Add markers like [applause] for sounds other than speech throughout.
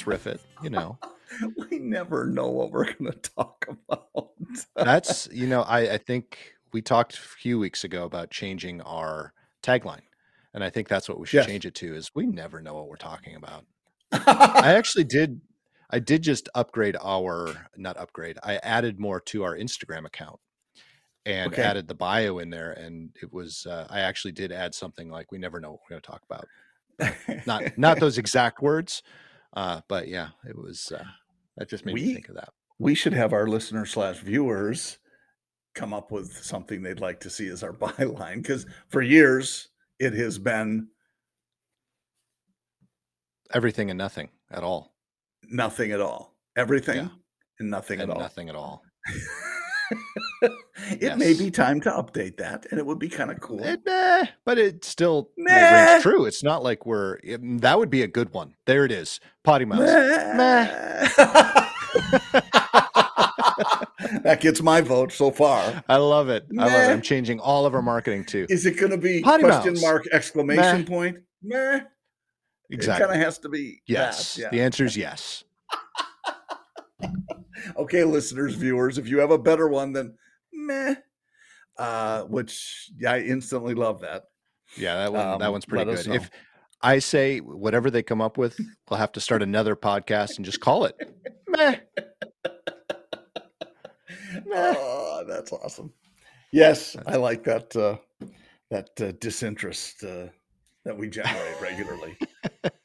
just riff it, you know. [laughs] we never know what we're going to talk about. That's [laughs] you know, I I think we talked a few weeks ago about changing our tagline, and I think that's what we should Yes. change it to. Is we never know what we're talking about. I [laughs] actually did. I did just upgrade our not upgrade. I added more to our Instagram account and Okay. added the bio in there, and it was. Uh, I actually did add something like "We never know what we're going to talk about." Not not those exact words, uh, but yeah, it was. Uh, that just made me think of that. we should have our listeners slash viewers come up with something they'd like to see as our [laughs] byline because for years it has been Everything and nothing at all, nothing at all everything Yeah. and nothing and at all nothing at all. [laughs] [laughs] it may be time to update that and it would be kind of cool It, meh, but it still Meh. rings true. It's not like we're. it- that would be a good one. There it is. Potty mouse. [laughs] that gets my vote so far I love it. I love it. I'm changing all of our marketing too. is it going to be Potty question mouse. mark exclamation point Meh. Exactly. it kind of has to be yes. yeah. The answer is yes. Okay listeners viewers if you have a better one then meh uh which yeah, i instantly love that Yeah, that one. that Um, one's pretty good. If I say whatever they come up with, we'll have to start another podcast and just call it. Meh. [laughs] Meh. oh that's awesome yes i like that uh that uh, disinterest uh that we generate regularly [laughs]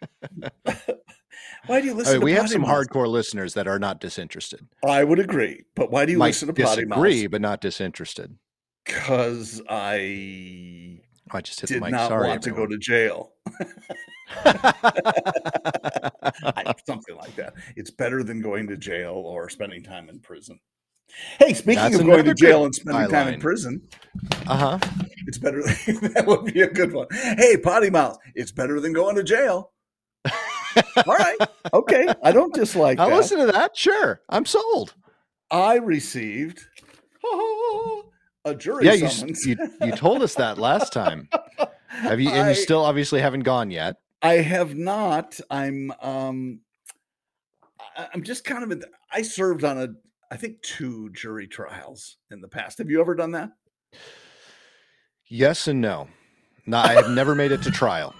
why do you I listen mean, to we have some hardcore listeners that are not disinterested. i would agree but why do you Might listen to potty disagree, but not disinterested. because i I just hit did the mic. not Sorry, want to go to jail [laughs] something like that. It's better than going to jail or spending time in prison. Hey, speaking That's of going to jail and spending time in prison, uh huh. it's better. [laughs] that would be a good one. Hey, potty mouth, it's better than going to jail. All right, okay. I don't dislike I'll that. listen to that. Sure, I'm sold. I received [laughs] a jury Yeah, you, summons. you you told us that last time. Have you? And I- you still obviously haven't gone yet. I have not. I'm um I- I'm just kind of in I served on a I think two jury trials in the past. Have you ever done that? Yes and no. No, I have never made it to trial.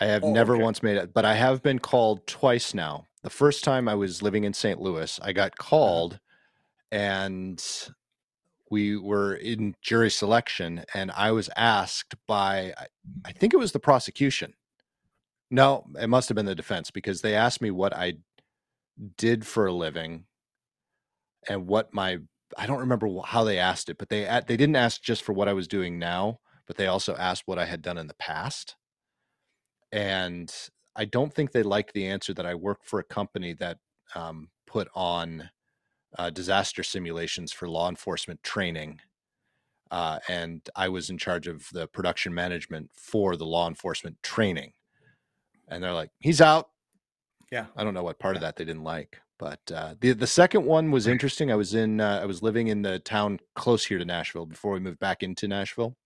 I have Oh, never okay. once made it, but I have been called twice now. The first time I was living in St. Louis, I got uh-huh. called and we were in jury selection and I was asked by I- I think it was the prosecution. No, it must have been the defense because they asked me what I did for a living and what my I don't remember how they asked it, but they they didn't ask just for what I was doing now, but they also asked what I had done in the past. And I don't think they liked the answer that I worked for a company that um, put on uh, disaster simulations for law enforcement training. Uh, and I was in charge of the production management for the law enforcement training. And they're like, he's out. Yeah. I don't know what part of that they didn't like, but uh, the the second one was [clears throat] interesting. I was in uh, I was living in the town close here to Nashville before we moved back into Nashville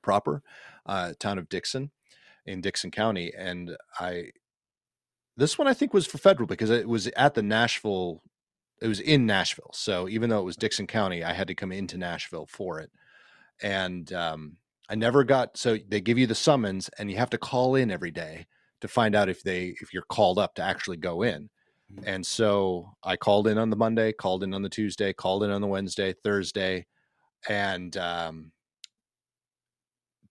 proper, uh, town of Dickson in Dickson County, and I this one I think was for federal because it was at the Nashville. It was in Nashville, so even though it was Dickson County, I had to come into Nashville for it, and um, I never got. So they give you the summons, and you have to call in every day to find out if they if you're called up to actually go in. Mhm. And so I called in on the Monday, called in on the Tuesday, called in on the Wednesday, Thursday, and um,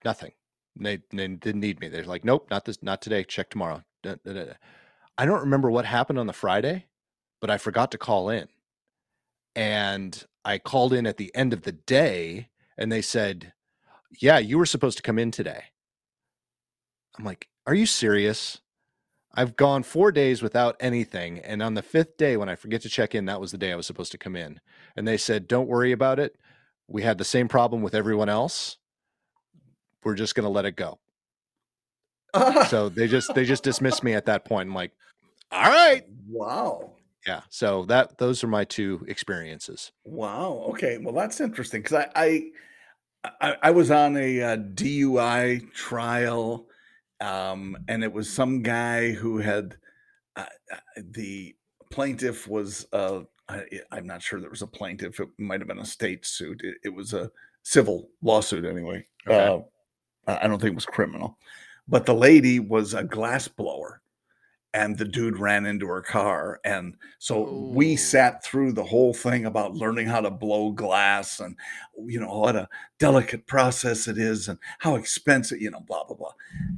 nothing. They, they didn't need me. They're like, nope, not this, not today. Check tomorrow. Da- da- da-. I don't remember what happened on the Friday, but I forgot to call in, and I called in at the end of the day, and they said, "Yeah, you were supposed to come in today." I'm like, "Are you serious?" I've gone four days without anything. And on the fifth day, when I forget to check in, that was the day I was supposed to come in. And they said, Don't worry about it. We had the same problem with everyone else. We're just going to let it go. [laughs] So they just they just dismissed me at that point. I'm like, all right. wow. Yeah. So that those are my two experiences. Wow. Okay. Well, that's interesting because I, I I I was on a uh, DUI trial, um, and it was some guy who had uh, the plaintiff was uh, I, am not sure there was a plaintiff. It might have been a state suit. It, it was a civil lawsuit anyway. Okay. I don't think it was criminal, but the lady was a glass blower, and the dude ran into her car, and so Ooh. we sat through the whole thing about learning how to blow glass, and you know what a delicate process it is, and how expensive, you know, blah blah blah.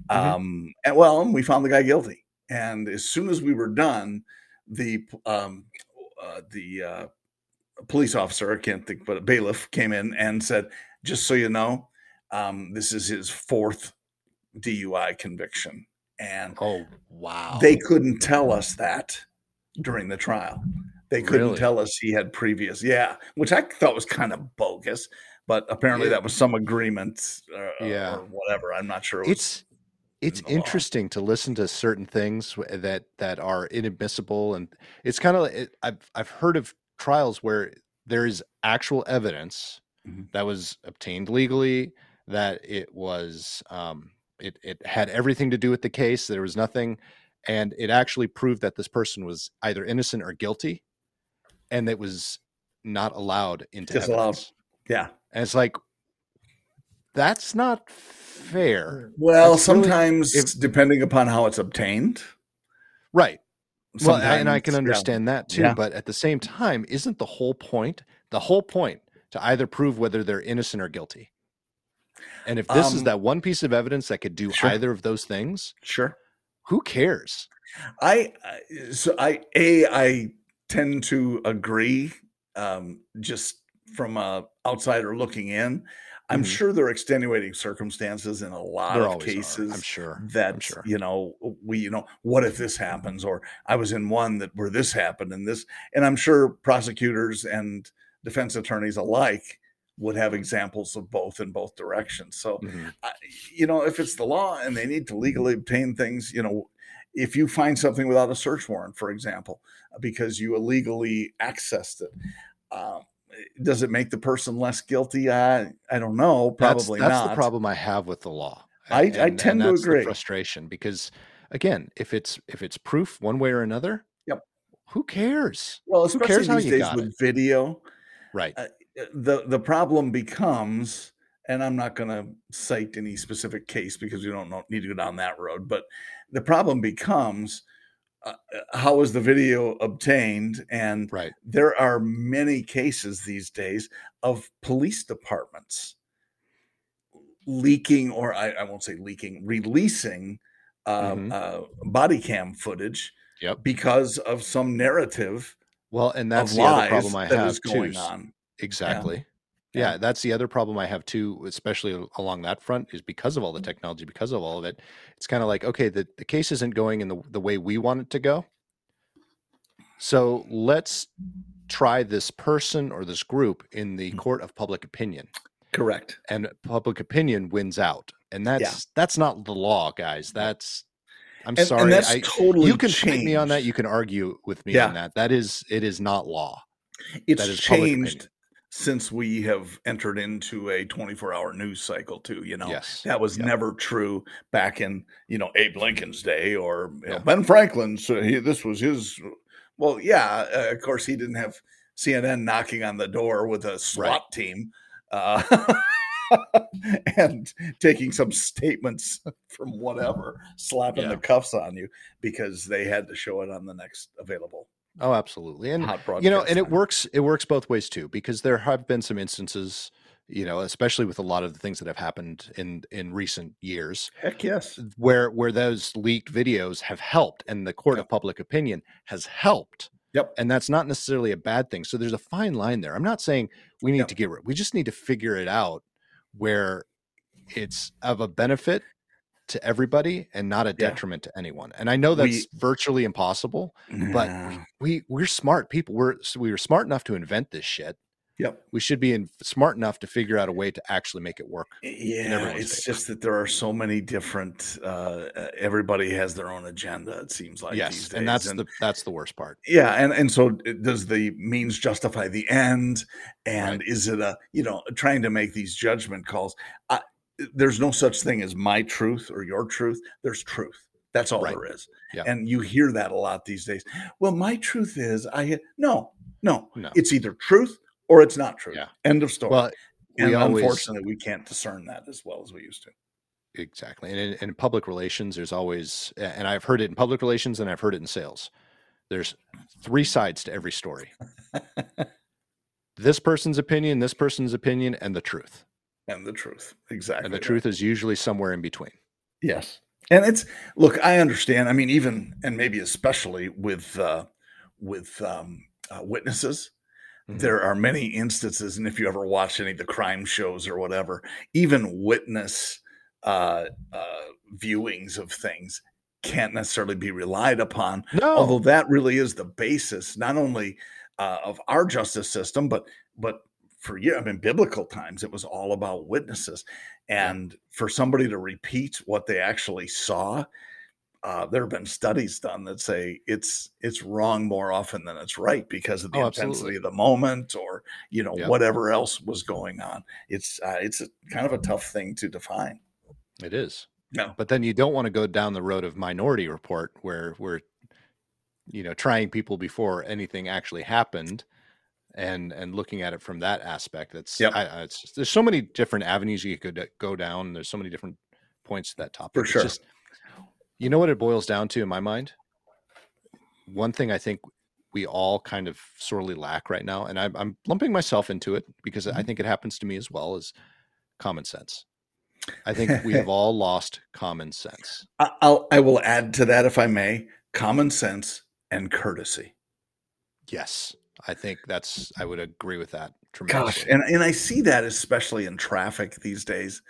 Mm-hmm. Um, and well, we found the guy guilty, and as soon as we were done, the um, uh, the uh, police officer, I can't think, but a bailiff came in and said, just so you know, um, this is his fourth DUI conviction. And oh, wow. They couldn't tell us that during the trial. They couldn't really? tell us he had previous, yeah, which I thought was kind of bogus, but apparently yeah. that was some agreement, uh, yeah, or whatever. I'm not sure. It it's it's interesting to listen to certain things that that are inadmissible and it's kind of it, i've i've heard of trials where there is actual evidence mm-hmm. that was obtained legally that it was um it it had everything to do with the case there was nothing and it actually proved that this person was either innocent or guilty and it was not allowed into Disallowed. evidence. yeah and it's like that's not fair. Well, sometimes really, if, depending upon how it's obtained. Right. Sometimes, well, and I can understand yeah. that too, yeah. but at the same time, isn't the whole point the whole point to either prove whether they're innocent or guilty? And if this um, is that one piece of evidence that could do sure. either of those things, sure. Who cares? I so I a I tend to agree um just from a outsider looking in I'm mm-hmm. sure there are extenuating circumstances in a lot there of cases. Are. I'm sure that I'm sure. you know we you know what if this happens or I was in one that where this happened and this and I'm sure prosecutors and defense attorneys alike would have examples of both in both directions. So mm-hmm. I, you know if it's the law and they need to legally obtain things, you know if you find something without a search warrant, for example, because you illegally accessed it. Um, does it make the person less guilty? I I don't know. Probably that's, that's not. the problem I have with the law. I, and, I tend to agree. frustration because again, if it's if it's proof one way or another, yep. Who cares? Well, who cares these days with it? video, right? Uh, the the problem becomes, and I'm not going to cite any specific case because we don't know, need to go down that road, but the problem becomes uh, how is the video obtained and right there are many cases these days of police departments leaking or i, I won't say leaking releasing uh, mm-hmm. uh, body cam footage yep. because of some narrative well and that's the other problem i have going too. on exactly yeah, that's the other problem I have too, especially along that front, is because of all the mm-hmm. technology, because of all of it. It's kind of like, okay, the, the case isn't going in the, the way we want it to go. So let's try this person or this group in the mm. court of public opinion. Correct. And public opinion wins out. And that's yeah. that's not the law, guys. That's I'm and, sorry. And that's I, totally you can changed. me on that. You can argue with me yeah. on that. That is it is not law. It's that is changed since we have entered into a 24 hour news cycle too you know yes. that was yep. never true back in you know abe lincoln's day or yeah. know, ben franklin's uh, he, this was his well yeah uh, of course he didn't have cnn knocking on the door with a swat right. team uh, [laughs] and taking some statements from whatever slapping yeah. the cuffs on you because they had to show it on the next available Oh, absolutely. And you know, and it works it works both ways too because there have been some instances, you know, especially with a lot of the things that have happened in in recent years. Heck yes. Where where those leaked videos have helped and the court yep. of public opinion has helped. Yep. And that's not necessarily a bad thing. So there's a fine line there. I'm not saying we need yep. to get rid. We just need to figure it out where it's of a benefit to everybody and not a detriment yeah. to anyone. And I know that's we, virtually impossible, but we we're smart people. We're we were smart enough to invent this shit. Yep. We should be in, smart enough to figure out a way to actually make it work. Yeah, it's just that there are so many different. Uh, everybody has their own agenda. It seems like yes, and that's and, the that's the worst part. Yeah, and and so does the means justify the end? And right. is it a you know trying to make these judgment calls? I, there's no such thing as my truth or your truth. There's truth. That's all Right. there is. Yeah. And you hear that a lot these days. Well, my truth is, I no, no, No. it's either truth or it's not truth. Yeah. End of story. Well, and always unfortunately, we can't discern that as well as we used to. exactly. And in, in public relations, there's always, and I've heard it in public relations and I've heard it in sales. There's three sides to every story. [laughs] this person's opinion, this person's opinion, and the truth. And the truth, exactly. And the truth is usually somewhere in between. Yes. And it's look, I understand. I mean, even and maybe especially with uh with um uh, witnesses, Mhm. there are many instances, and if you ever watch any of the crime shows or whatever, even witness uh uh viewings of things can't necessarily be relied upon No. although that really is the basis not only uh, of our justice system but but for you i mean biblical times it was all about witnesses. And for somebody to repeat what they actually saw uh, there have been studies done that say it's it's wrong more often than it's right because of the Oh, intensity of the moment or you know whatever else was going on. It's uh, it's a, kind of a tough thing to define. It is. no But then you don't want to go down the road of minority report where we're, you know, trying people before anything actually happened and and looking at it from that aspect. That's. I, I- it's there's so many different avenues you could go down. There's so many different points to that topic. For sure. just- you know what it boils down to in my mind? One thing I think we all kind of sorely lack right now, and I'm, I'm lumping myself into it because I Mhm. think it happens to me as well, is common sense. I think we have [laughs] all lost common sense. I'll, I will add to that if i may common sense and courtesy Yes, I think that's. I would agree with that Gosh, and and I see that especially in traffic these days,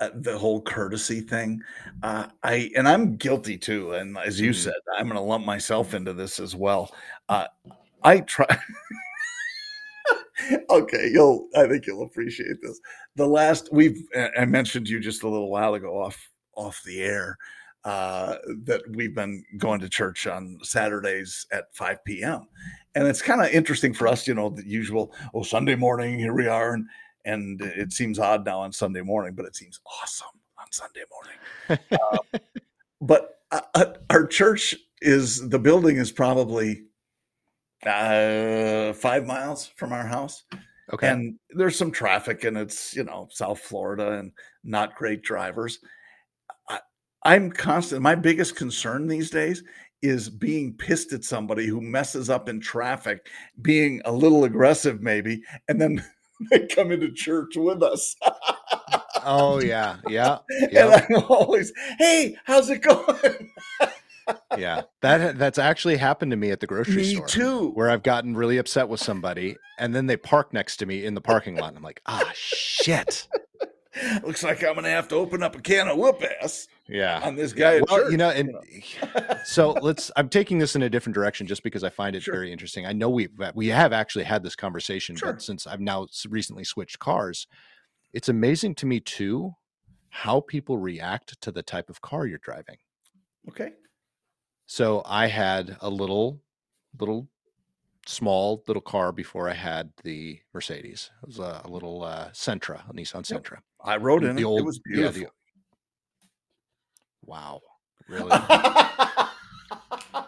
uh, the whole courtesy thing. Uh, I and I'm guilty too, and as you Mhm. said, I'm going to lump myself into this as well. Uh, I try. [laughs] okay, you'll. I think you'll appreciate this. The last we've I I mentioned you just a little while ago off off the air uh, that we've been going to church on Saturdays at 5 p.m. And it's kind of interesting for us, you know, the usual, oh, Sunday morning, here we are. And, and it seems odd now on Sunday morning, but it seems awesome on Sunday morning. Uh, but uh, uh, our church is, the building is probably uh, five miles from our house. okay. And there's some traffic, and it's you know South Florida and not great drivers. I'm constant. My biggest concern these days is being pissed at somebody who messes up in traffic, being a little aggressive maybe, and then [laughs] they come into church with us. oh yeah, yeah, [laughs] And I'm always, hey, how's it going? yeah. That that's actually happened to me at the grocery Me store. too. Where I've gotten really upset with somebody, and then they park next to me in the parking lot. And I'm like, ah, shit. [laughs] Looks like I'm going to have to open up a can of whoop ass Yeah. on this guy. at well, church, you know, and so let's. I'm taking this in a different direction just because I find it Sure. very interesting. I know we we have actually had this conversation, Sure. but since I've now recently switched cars, it's amazing to me too how people react to the type of car you're driving. okay. So I had a little, little, small little car before I had the Mercedes. It was a, a little uh, Sentra, a Nissan Yep. I rode in The it. old- it was yeah, beautiful. the- Wow, really?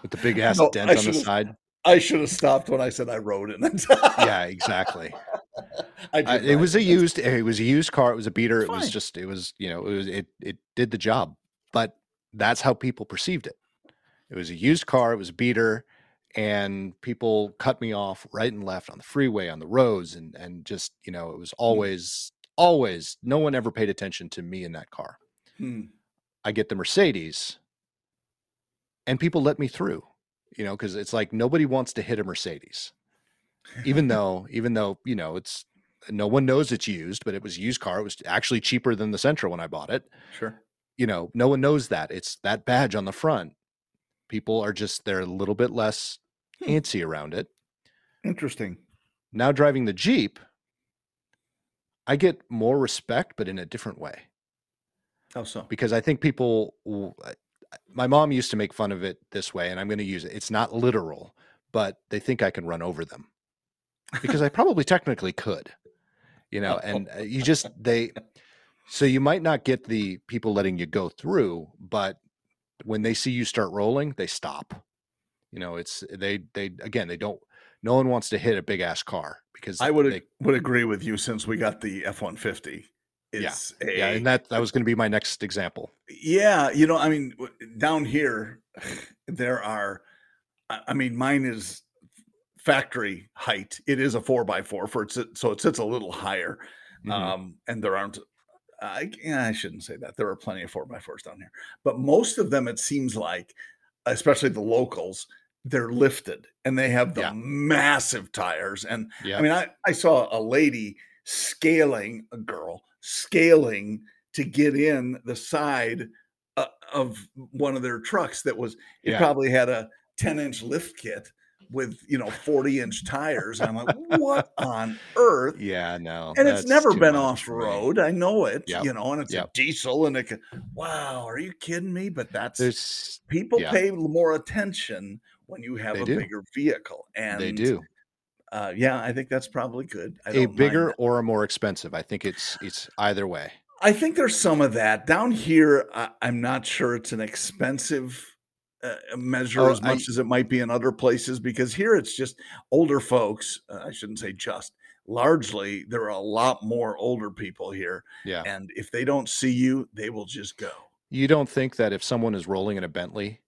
With the big ass [laughs] No, dent I on the side. I should have stopped when I said I rode in it. Yeah, exactly. [laughs] I did it was a used. It was a used car. It was a beater. It was just. It was. You know. It was. It. It did the job. But that's how people perceived it. It was a used car. It was a beater, and people cut me off right and left on the freeway, on the roads, and and just you know, it was Hmm. always, always. No one ever paid attention to me in that car. Hmm. I get the Mercedes, and people let me through. You know, because it's like nobody wants to hit a Mercedes, even [laughs] though, even though you know, it's no one knows it's used, but it was used car. It was actually cheaper than the Sentra when I bought it. Sure. You know, no one knows that it's that badge on the front. People are just they're a little bit less Hmm. antsy around it. Interesting. Now driving the Jeep, I get more respect, but in a different way. How so? because I think people. My mom used to make fun of it this way, and I'm going to use it. It's not literal, but they think I can run over them because I probably technically could, you know. [laughs] And uh, you just they, so you might not get the people letting you go through, but when they see you start rolling, they stop. You know, it's they they again they don't. No one wants to hit a big ass car because I would they, would agree with you since we got the F one fifty. Yeah. It's yeah, and that that was going to be my next example. yeah. You know, I mean, down here there are. I mean, mine is factory height. It is a four by four for it's so it sits a little higher. Mhm. um, and there aren't. I, I shouldn't say that. There are plenty of four by fours down here, but most of them, it seems like, especially the locals, they're lifted and they have the Yeah. massive tires. And yeah, I mean, I, I saw a lady scaling a girl scaling to get in the side uh, of one of their trucks that was it Yeah. probably had a 10 inch lift kit with you know 40 inch tires and i'm like what on earth yeah, no, and it's never been off road. I know it, Yep. you know, and it's Yep. a diesel, and it can. Wow, are you kidding me? But that's There's people pay more attention when you have They a do. bigger vehicle, and they do Uh, yeah, I think that's probably good. I a bigger or a more expensive. I think it's it's either way. I think there's some of that down here. I, I'm not sure it's an expensive uh, measure Oh, as I- much as it might be in other places because here it's just older folks. Uh, I shouldn't say just. Largely, there are a lot more older people here, Yeah. and if they don't see you, they will just go. You don't think that if someone is rolling in a Bentley,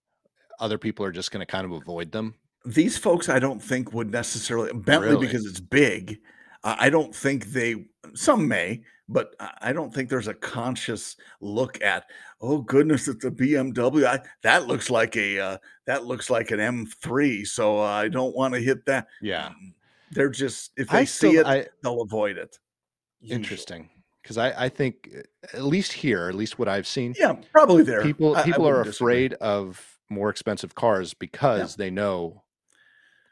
other people are just going to kind of avoid them? These folks, I don't think would necessarily Bentley Really? because it's big. I I don't think they. Some may, but I I don't think there's a conscious look at. Oh goodness, it's a BMW. I, that looks like a uh, that looks like an M3. So uh, I don't want to hit that. Yeah. Mm, They're just if they I see still, it, I, they'll avoid it. interesting because I, I think at least here, at least what I've seen, Yeah, probably there. people I- I people are wouldn't disagree. afraid of more expensive cars because they know,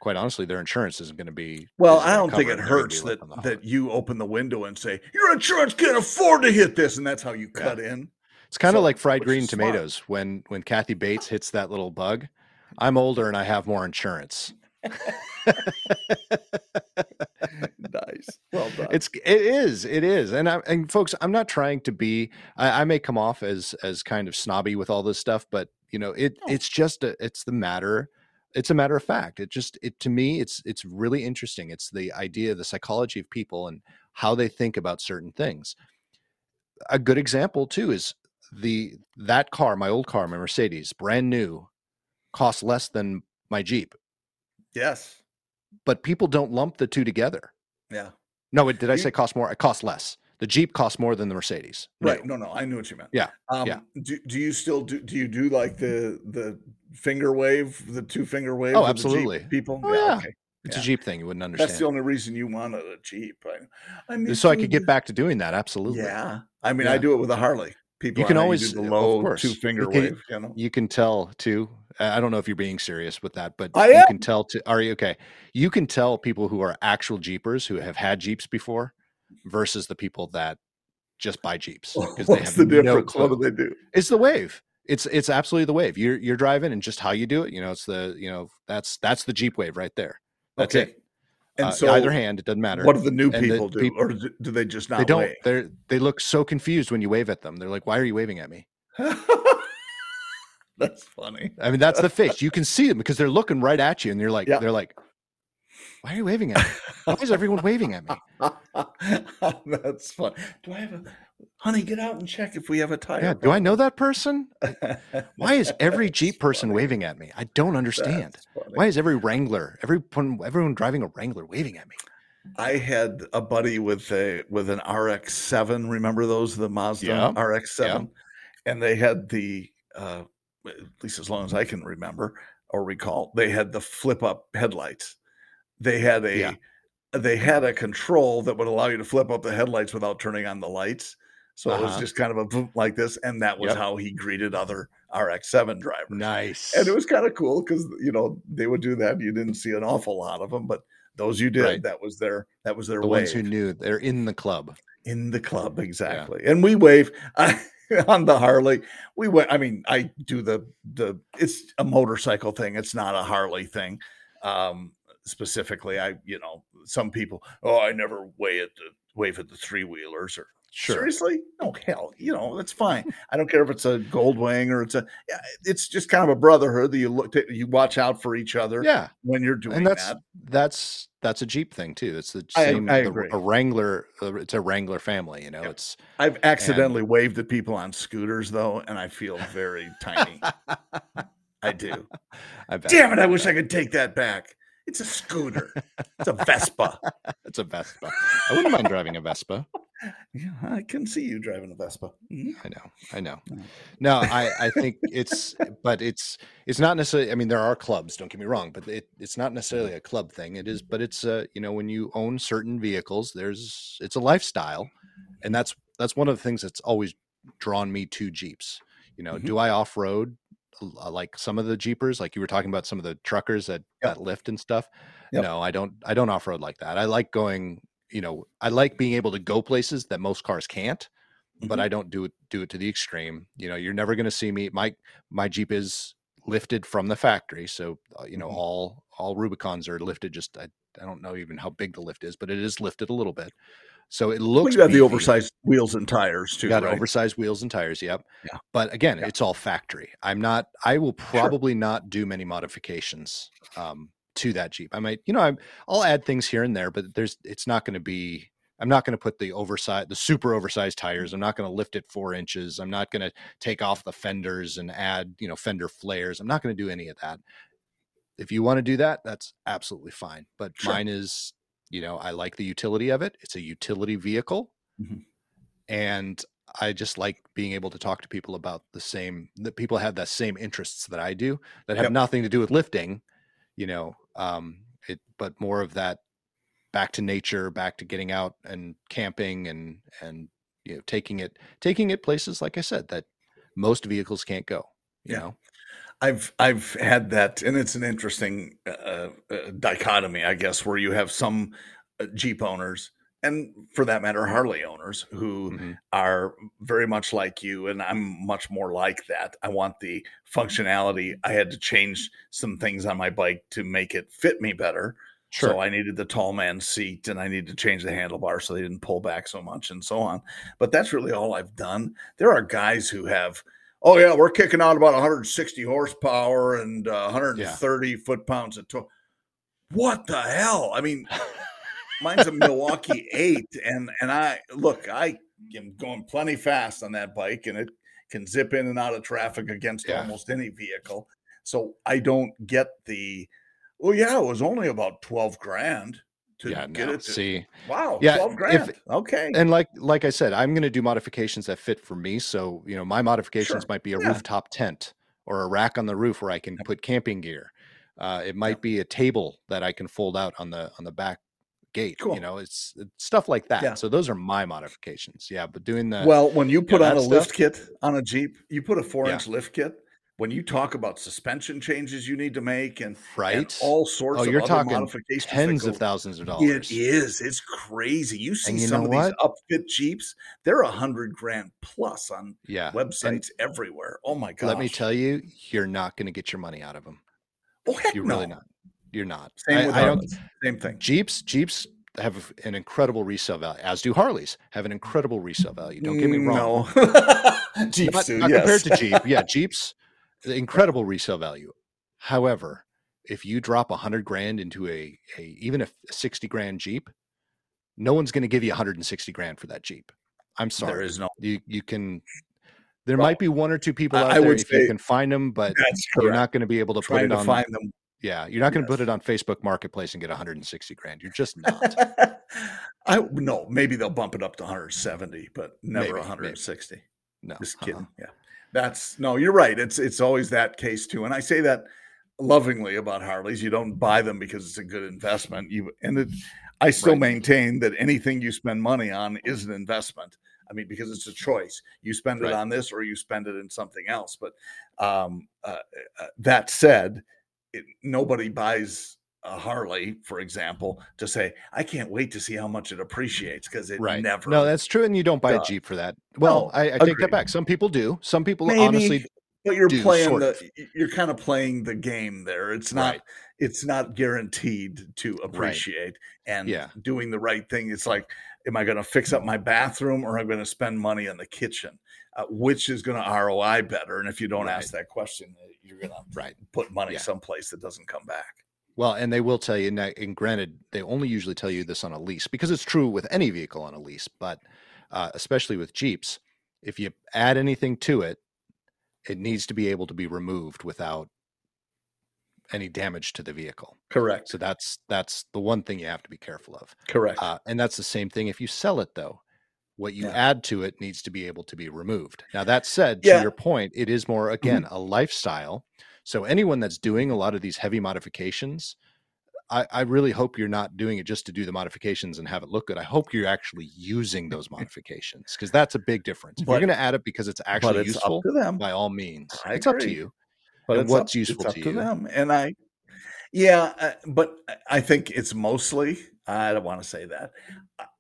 quite honestly, their insurance isn't going to be. Well, I don't think it hurts that that you open the window and say your insurance can't afford to hit this, and that's how you Yeah. cut in. It's kind of so- like fried green is smart. tomatoes when when Kathy Bates hits that little bug. I'm older and I have more insurance. [laughs] [laughs] nice, well done. It's it is it is, and I and folks, I'm not trying to be. I, I may come off as as kind of snobby with all this stuff, but you know, it No. it's just a, it's the matter. It's a matter of fact. It just it to me, it's it's really interesting. It's the idea, the psychology of people, and how they think about certain things. A good example too is the that car, my old car, my Mercedes, brand new, costs less than my Jeep, yes, but people don't lump the two together. Yeah, No, it, did I say cost more? It costs less. The Jeep costs more than the Mercedes. right. No, no, I knew what you meant. Yeah, um, yeah. Do, do you still do? Do you do like the the finger wave, the two finger wave? Oh, absolutely. people. Oh, yeah. okay. It's Yeah. a Jeep thing. You wouldn't understand. That's the only reason you wanted a Jeep. I, I mean, So I could get back to doing that. Absolutely. Yeah, I mean, I do it with a Harley. People, You can always- do the uh, low course. two finger You can- wave. You know, You can tell too. I don't know if you're being serious with that, but I you am. can tell. To, are you okay? You can tell people who are actual Jeepers who have had Jeeps before versus the people that just buy Jeeps [laughs] because they what's have the no difference? what do they do? It's the wave. It's it's absolutely the wave. You're you're driving and just how you do it. You know, it's the you know that's that's the Jeep wave right there. That's okay, it. And Uh, so either hand, it doesn't matter. what do the new And the people do, peop- or do, they just not they don't. They they look so confused when you wave at them. They're like, "Why are you waving at me?" [laughs] That's funny. I mean, that's the [laughs] face. You can see them because they're looking right at you, and you're like, Yeah. they're like, "Why are you waving at me? Why is everyone waving at me?" [laughs] That's fun. Do I have a honey? Get out and check if we have a tire. Yeah. Do I know that person? [laughs] Why is every Jeep person funny. waving at me? I don't understand. Why is every Wrangler, everyone, everyone driving a Wrangler waving at me? I had a buddy with a with an RX-7. Remember those, the Mazda Yeah, RX-7, and they had the uh, at least as long as I can remember or recall, they had the flip up headlights. They had a Yeah. they had a control that would allow you to flip up the headlights without turning on the lights. So it was Uh-huh. just kind of a boom like this, and that was Yep. how he greeted other RX-7 drivers. Nice. And it was kind of cool because you know they would do that. You didn't see an awful lot of them, but those you did, Right. that was their that was their the wave ones who knew they're in the club. in the club exactly. And we wave [laughs] on the Harley. We went. I mean, I do the the. It's a motorcycle thing. It's not a Harley thing. Um, specifically, I you know some people. Oh, I never wave at the wave at the three wheelers or Sure. Seriously? No, hell, you know, that's fine. I don't care if it's a Goldwing or it's a, it's just kind of a brotherhood that you look, at, you watch out for each other Yeah. when you're doing And that's that. that's that's a Jeep thing too. It's the same I the- agree. a Wrangler uh, it's a Wrangler family, you know. It's I've accidentally waved at people on scooters though, and I feel very tiny. I do. [laughs] I bet. Damn it! I wish I could take that back. It's a scooter. It's a Vespa. [laughs] It's a Vespa. I wouldn't mind driving a Vespa. Yeah, I can see you driving a Vespa. Mhm. I know. I know. No, I, I think it's, but it's, it's not necessarily, I mean, there are clubs, don't get me wrong, but it, it's not necessarily a club thing. It is, but it's, uh, you know, when you own certain vehicles, there's, it's a lifestyle. And that's, that's one of the things that's always drawn me to Jeeps. You know, Mhm. do I off road like some of the Jeepers, like you were talking about some of the truckers that, Yep. that lift and stuff? Yep. No, I don't, I don't off road like that. I like going, you know, I like being able to go places that most cars can't but Mhm. I don't do it do it to the extreme. You know, you're never going to see me. My my Jeep is lifted from the factory, so uh, you know Mhm. all all Rubicons are lifted. Just I, I don't know even how big the lift is, but it is lifted a little bit. So it Well, looks. you got the oversized wheels and tires too, You got right? oversized wheels and tires. Yep. Yeah. But again, Yeah. it's all factory. I'm not. I will probably not do many modifications um, to that Jeep. I might, you know, I'm. I'll add things here and there, but there's. It's not going to be. I'm not going to put the oversized, the super oversized tires. I'm not going to lift it four inches. I'm not going to take off the fenders and add, you know, fender flares. I'm not going to do any of that. If you want to do that, that's absolutely fine. But Sure. mine is, you know, I like the utility of it. It's a utility vehicle, Mhm. and I just like being able to talk to people about the same that people have the same interests that I do that have Yep. nothing to do with lifting, you know, um, it but more of that back to nature, back to getting out and camping and and you know taking it taking it places like I said that most vehicles can't go. You Yeah. know, I've I've had that, and it's an interesting uh, uh, dichotomy, I guess, where you have some uh, Jeep owners, and for that matter, Harley owners, who Mhm. are very much like you, and I'm much more like that. I want the functionality. I had to change some things on my bike to make it fit me better. sure. So I needed the tall man seat and I needed to change the handlebar so they didn't pull back so much and so on. But that's really all I've done. There are guys who have, oh, yeah, we're kicking out about 160 horsepower and uh, 130 foot pounds of torque. What the hell? I mean, [laughs] mine's a Milwaukee 8. And, and I look, I am going plenty fast on that bike and it can zip in and out of traffic against Yeah. almost any vehicle. So I don't get the, well, yeah, it was only about 12 grand to yeah, get no, it. To, see, wow, Yeah, 12 if- grand. okay. and like like I said, I'm going to do modifications that fit for me. So you know, my modifications Sure. might be a Yeah. rooftop tent or a rack on the roof where I can put camping gear. Uh, it might be a table that I can fold out on the on the back gate. Cool. You know, it's, it's stuff like that. Yeah. So those are my modifications. Yeah, but doing the well, when you put on that a lift stuff- kit on a Jeep, you put a four Yeah. inch lift kit. When you talk about suspension changes you need to make and, and right, all sorts Oh, of you're other talking modifications, tens go of thousands of dollars. is. It's crazy. You see you some know of these upfit Jeeps, they're a hundred grand plus on Yeah, websites everywhere. Oh my god! let me tell you, you're not going to get your money out of them. Oh heck You're no. really not. You're not. Same I- I Same thing. Jeeps, Jeeps have an incredible resale value, as do Harleys have an incredible resale value. Don't get me mm, wrong. No. [laughs] Jeeps not, do, not yes. compared to Jeep. Yeah, [laughs] Jeeps, the incredible resale value. However, if you drop a hundred grand into a, a even a sixty grand Jeep, no one's going to give you 160 grand for that Jeep. I'm sorry. There is no. You you can. There Well, might be one or two people out I there would if you can find them, but you're not going to be able to put it to on. find them. Yeah, you're not going to put it on Facebook Marketplace and get 160 grand. You're just [laughs] not. I no, maybe they'll bump it up to 170, but never Maybe, maybe. 160. No, Just uh-uh. kidding. Yeah. That's no, you're right. It's it's always that case too. And I say that lovingly about Harleys. You don't buy them because it's a good investment. You and it I still Right. maintain that anything you spend money on is an investment. I mean, because it's a choice. You spend it on this or you spend it in something else. But um, uh, uh, that said, it, nobody buys a Harley, for example, to say, I can't wait to see how much it appreciates because it right. never. No, that's true, and you don't buy a. Jeep for that. Well, No, I, I take that back. Some people do. Some people Maybe. honestly, but you're do, playing the of. you're kind of playing the game there. It's not Right. it's not guaranteed to appreciate and Yeah. doing the right thing. It's like, am I going to fix up my bathroom or am I going to spend money in the kitchen? Uh, which is going to ROI better? And if you don't ask that question, uh, you're going to Right. put money Yeah. someplace that doesn't come back. Well, and they will tell you, and, and granted, they only usually tell you this on a lease because it's true with any vehicle on a lease, but uh, especially with Jeeps, if you add anything to it, it needs to be able to be removed without any damage to the vehicle. Correct. So that's that's the one thing you have to be careful of. Correct. Uh, and that's the same thing if you sell it, though. What you Yeah. add to it needs to be able to be removed. Now, that said, Yeah. to your point, it is more, again, a lifestyle. So, anyone that's doing a lot of these heavy modifications, I, I really hope you're not doing it just to do the modifications and have it look good. I hope you're actually using those [laughs] modifications because that's a big difference. If But- you're going to add it because it's actually it's useful, up to them. by all means, I it's up to you. But and what's up, useful to to them and i yeah uh, but I- i think it's mostly i don't want to say that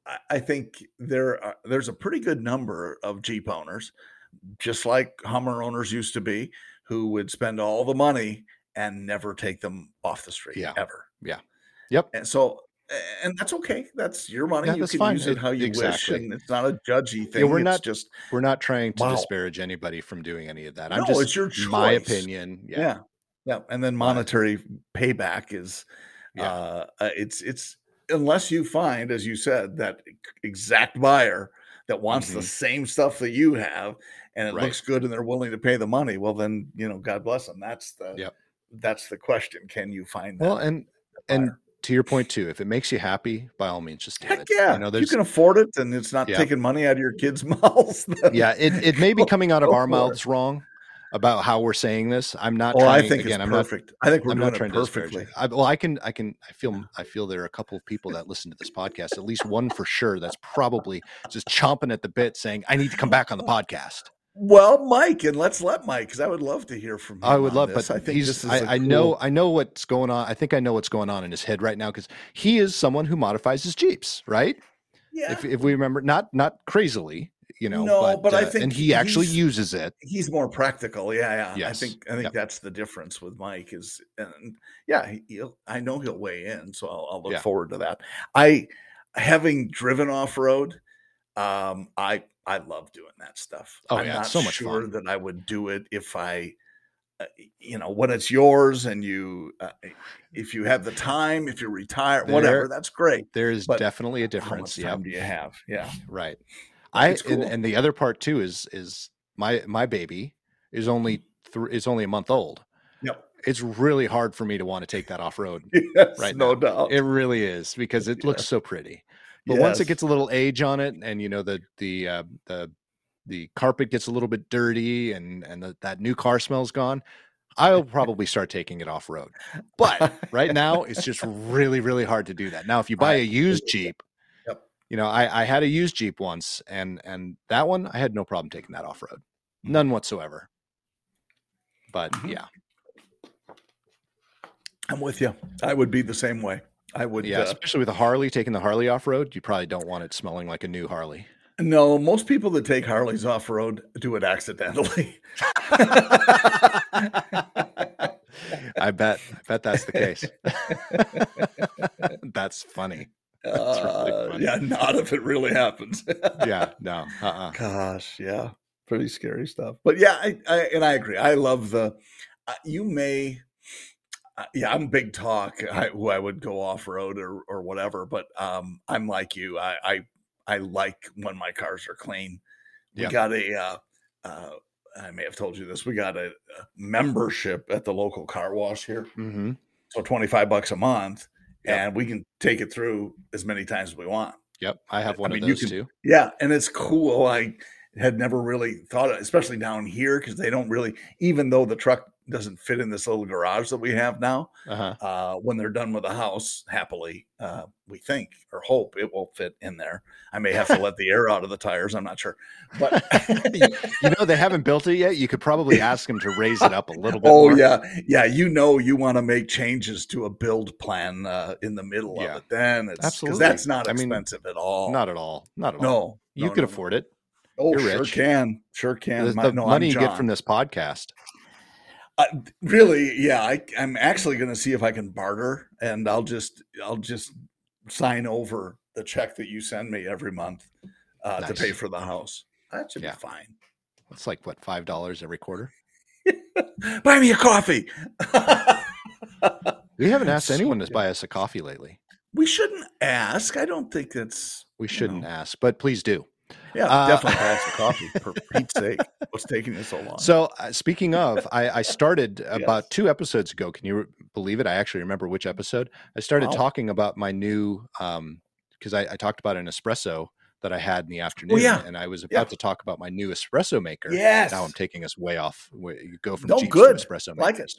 I, I think there are, there's a pretty good number of jeep owners just like hummer owners used to be who would spend all the money and never take them off the street Yeah. ever Yeah. Yep. and so and that's okay that's your money Yeah, you can fine. use it It- how you exactly. wish and it's not a judgy thing we're it's not- just We're not trying to Wow. disparage anybody from doing any of that. I'm No, just it's your choice. my opinion. yeah. Yeah. yeah and then But- monetary payback is Yeah. uh uh, it's it's unless you find as you said that exact buyer that wants the Mhm. same stuff that you have and it Right. looks good and they're willing to pay the money well then you know god bless them that's the Yep. that's the question can you find that Well, and and buyer? To your point too, if it makes you happy, by all means, just do heck it. yeah You know, you can afford it and it's not Yeah. taking money out of your kids [laughs] mouths yeah, it, it may be coming out of our for it. mouths wrong about how we're saying this. I'm not oh trying i think again, I'm not i think we're I'm not trying to perfectly it. I, well, I can, I can, I feel, I feel there are a couple of people that listen to this podcast, at least one for sure, that's probably just chomping at the bit, saying, "I need to come back on the podcast." Well mike and let's let mike because i would love to hear from him I would love, this. but i think he's. this is I, I know, I know what's going on. I think I know what's going on in his head right now because he is someone who modifies his jeeps, right? yeah If, if we remember, not not crazily, you know, No, but, but I uh, think and he actually uses it. he's more practical. Yeah, yeah. Yes. I think I think Yep. that's the difference with Mike is, and yeah, he'll, I know he'll weigh in, so I'll, I'll look Yeah. forward to that. I, having driven off road, um, I I love doing that stuff. Oh, I'm yeah, so much sure fun. that I would do it if I, uh, you know, when it's yours and you, uh, if you have the time, if you retire, There- whatever, that's great. There is But definitely a How difference. much Yeah, time do you have? Yeah, right. I it's and, and the other part too is is my my baby is only th- is only a month old. Yep. It's really hard for me to want to take that off road. [laughs] yes, Right no now. doubt. It really is because it looks so pretty. But once it gets a little age on it, and you know the the uh, the the carpet gets a little bit dirty, and and the, that new car smell's gone, I'll probably start taking it off road. But right now, it's just really really hard to do that. Now, if you buy a used. Jeep, Yep. you know I I had a used Jeep once, and and that one I had no problem taking that off road, none whatsoever. But Mhm. yeah, I'm with you. I would be the same way. I would. yeah, uh, especially with a Harley, taking the Harley off road, you probably don't want it smelling like a new Harley. no, most people that take Harleys off road do it accidentally. [laughs] I bet. I bet that's the case. [laughs] that's funny. really Uh, yeah, not if it really happens. [laughs] Yeah. No. Uh. uh Gosh, yeah, pretty scary stuff. But yeah, I, I and I agree. I love the. Uh, you may. Yeah, I'm big talk. I, who I would go off road or or whatever, but um, I'm like you. I I, I like when my cars are clean. We Yeah. got a. Uh, uh, I may have told you this. We got a, a membership at the local car wash here, hmm so 25 bucks a month, Yep. and we can take it through as many times as we want. Yep. I have I one mean, of those can- too. Yeah, and it's cool. I had never really thought, of, especially down here, because they don't really, even though the truck doesn't fit in this little garage that we have now. Uh huh. Uh, when they're done with the house, happily, uh, we think or hope it will fit in there. I may have to let the air out of the tires. I'm not sure, but [laughs] you know they haven't built it yet. You could probably ask them to raise it up a little bit. oh more. yeah, yeah. You know, you want to make changes to a build plan uh, in the middle Yeah. of it. Then it's because Absolutely. that's not I mean, expensive at all. Not at all. Not at all. no, You no, could no, no. afford it. Oh, You're sure rich. can, sure can. The, My- the no, money you get from this podcast. Uh, really, yeah. I, I'm actually going to see if I can barter, and I'll just I'll just sign over the check that you send me every month uh, nice. to pay for the house. That should yeah. be fine. It's like what five dollars every quarter. [laughs] buy me a coffee. [laughs] we haven't asked anyone to buy us a coffee lately. We shouldn't ask. I don't think that's. We shouldn't know. ask, but please do. Yeah, uh, definitely [laughs] buy a coffee for Pete's sake. What's taking you so long? So, uh, speaking of, I, I started yes. about two episodes ago. Can you believe it? I actually remember which episode. I started wow. talking about my new, um, because I, I talked about an espresso that I had in the afternoon. Oh, yeah. And I was about yeah. to talk about my new espresso maker. Yes. Now I'm taking us way off. You go from no, good. to espresso makers. Like it.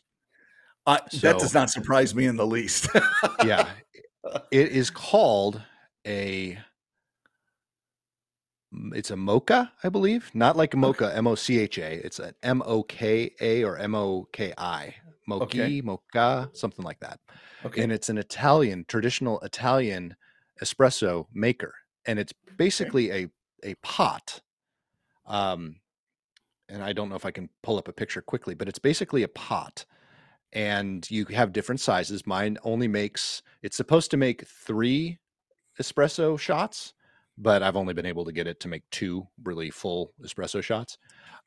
Uh, so, that does not surprise me in the least. yeah. [laughs] It is called a it's a mocha, I believe. Not like a mocha, M O C H A. It's an M O K A or M O K I. Mochi, okay. mocha, something like that. Okay. And it's an Italian, traditional Italian espresso maker and it's basically okay. a a pot. Um, and I don't know if I can pull up a picture quickly, but it's basically a pot, and you have different sizes. Mine only makes it's supposed to make three espresso shots, but I've only been able to get it to make two really full espresso shots.